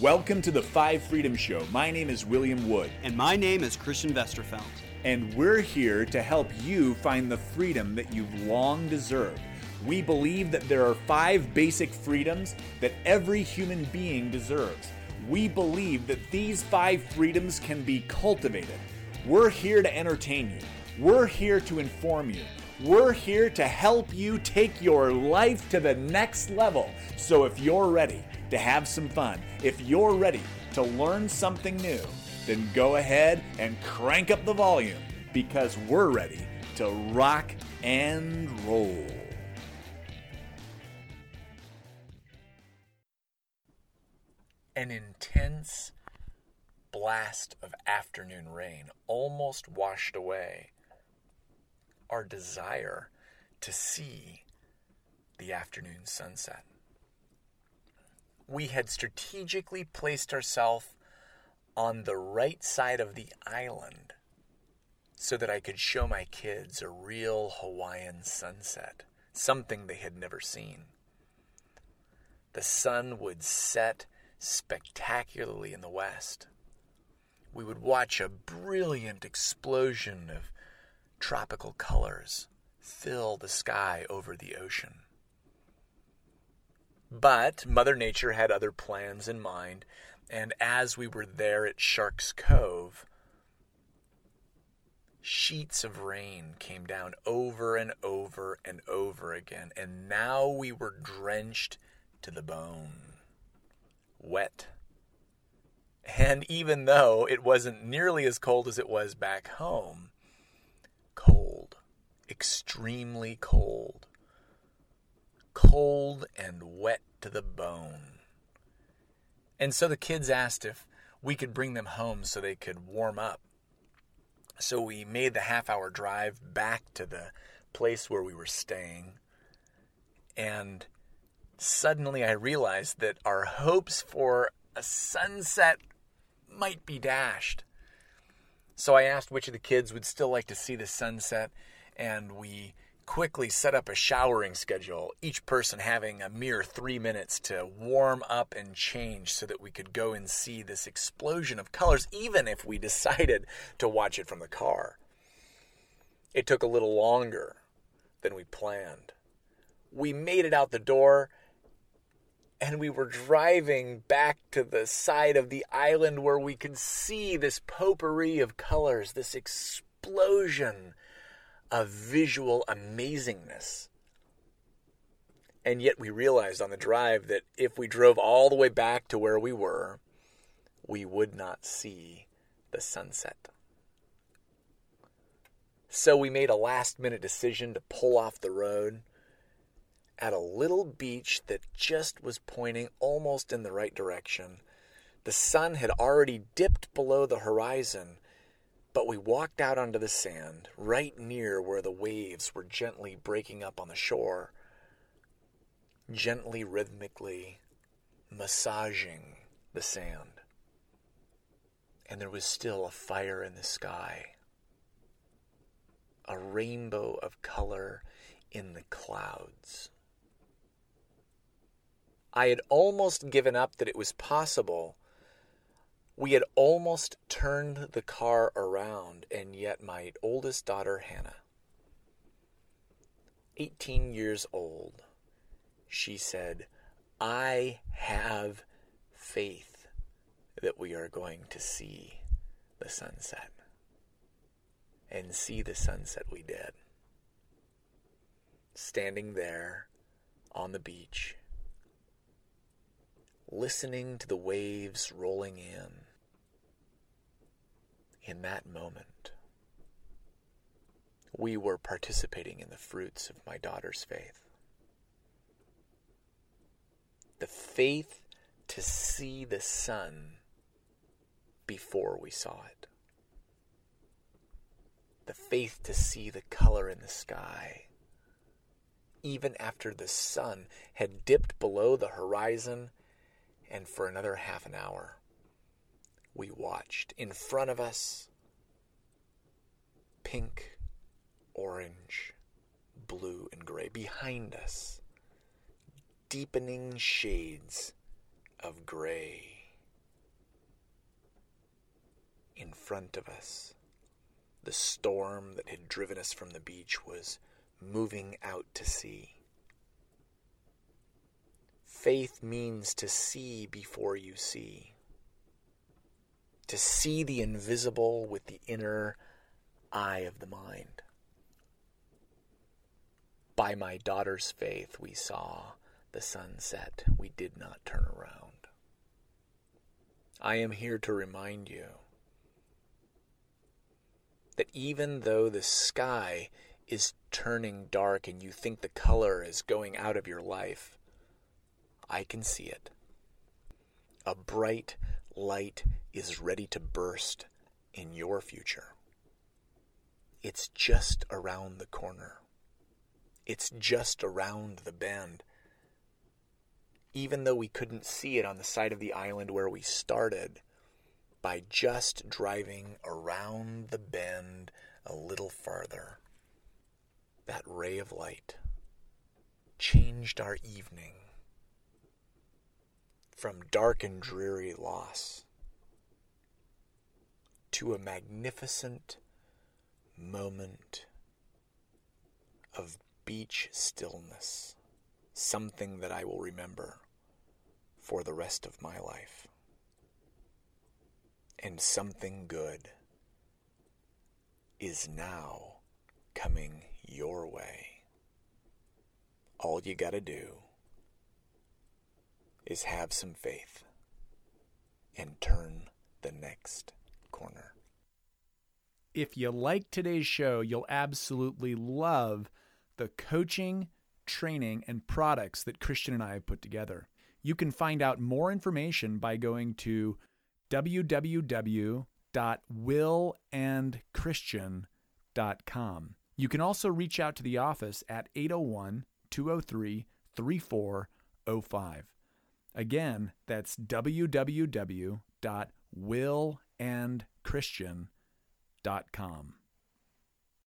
Welcome to the Five Freedom Show. My name is William Wood, And my name is Christian Westerfeld. and we're here to help you find the freedom that you've long deserved. We believe that there are five basic freedoms that every human being deserves. We believe that these five freedoms can be cultivated. We're here to entertain you. We're here to inform you. We're here to help you take your life to the next level. So if you're ready to have some fun, if you're ready to learn something new, then go ahead and crank up the volume because we're ready to rock and roll. An intense blast of afternoon rain almost washed away our desire to see the afternoon sunset. We had strategically placed ourselves on the right side of the island so that I could show my kids a real Hawaiian sunset, something they had never seen. The sun would set spectacularly in the west. We would watch a brilliant explosion of tropical colors fill the sky over the ocean. But Mother Nature had other plans in mind, and as we were there at Shark's Cove, sheets of rain came down over and over and over again, and now we were drenched to the bone, wet. And even though it wasn't nearly as cold as it was back home, extremely cold, cold and wet to the bone. And so the kids asked if we could bring them home so they could warm up. So we made the half hour drive back to the place where we were staying. And suddenly I realized that our hopes for a sunset might be dashed. So I asked which of the kids would still like to see the sunset, and we quickly set up a showering schedule, each person having a mere three minutes to warm up and change so that we could go and see this explosion of colors, even if we decided to watch it from the car. It took a little longer than we planned. We made it out the door and we were driving back to the side of the island where we could see this potpourri of colors, this explosion of visual amazingness. And yet we realized on the drive that if we drove all the way back to where we were, we would not see the sunset. So we made a last minute decision to pull off the road at a little beach that just was pointing almost in the right direction. The sun had already dipped below the horizon, but we walked out onto the sand right near where the waves were gently breaking up on the shore, gently, rhythmically massaging the sand. And there was still a fire in the sky, a rainbow of color in the clouds. I had almost given up that it was possible. We had almost turned the car around, and yet my oldest daughter, Hannah, 18 years old, she said, I have faith that we are going to see the sunset. And see the sunset we did. Standing there on the beach listening to the waves rolling in. In that moment, we were participating in the fruits of my daughter's faith. The faith to see the sun before we saw it. The faith to see the color in the sky even after the sun had dipped below the horizon and for another half an hour, we watched in front of us pink, orange, blue, and gray. Behind us, deepening shades of gray in front of us. The storm that had driven us from the beach was moving out to sea. Faith means to see before you see, to see the invisible with the inner eye of the mind. By my daughter's faith, we saw the sunset. We did not turn around. I am here to remind you that even though the sky is turning dark and you think the color is going out of your life, I can see it. A bright light is ready to burst in your future. It's just around the corner. It's just around the bend. Even though we couldn't see it on the side of the island where we started, by just driving around the bend a little farther, that ray of light changed our evening from dark and dreary loss to a magnificent moment of beach stillness, something that I will remember for the rest of my life. And something good is now coming your way. All you gotta do is have some faith and turn the next corner. If you like today's show, you'll absolutely love the coaching, training, and products that Christian and I have put together. You can find out more information by going to www.willandchristian.com. You can also reach out to the office at 801 203 3405. Again, that's www.willandchristian.com.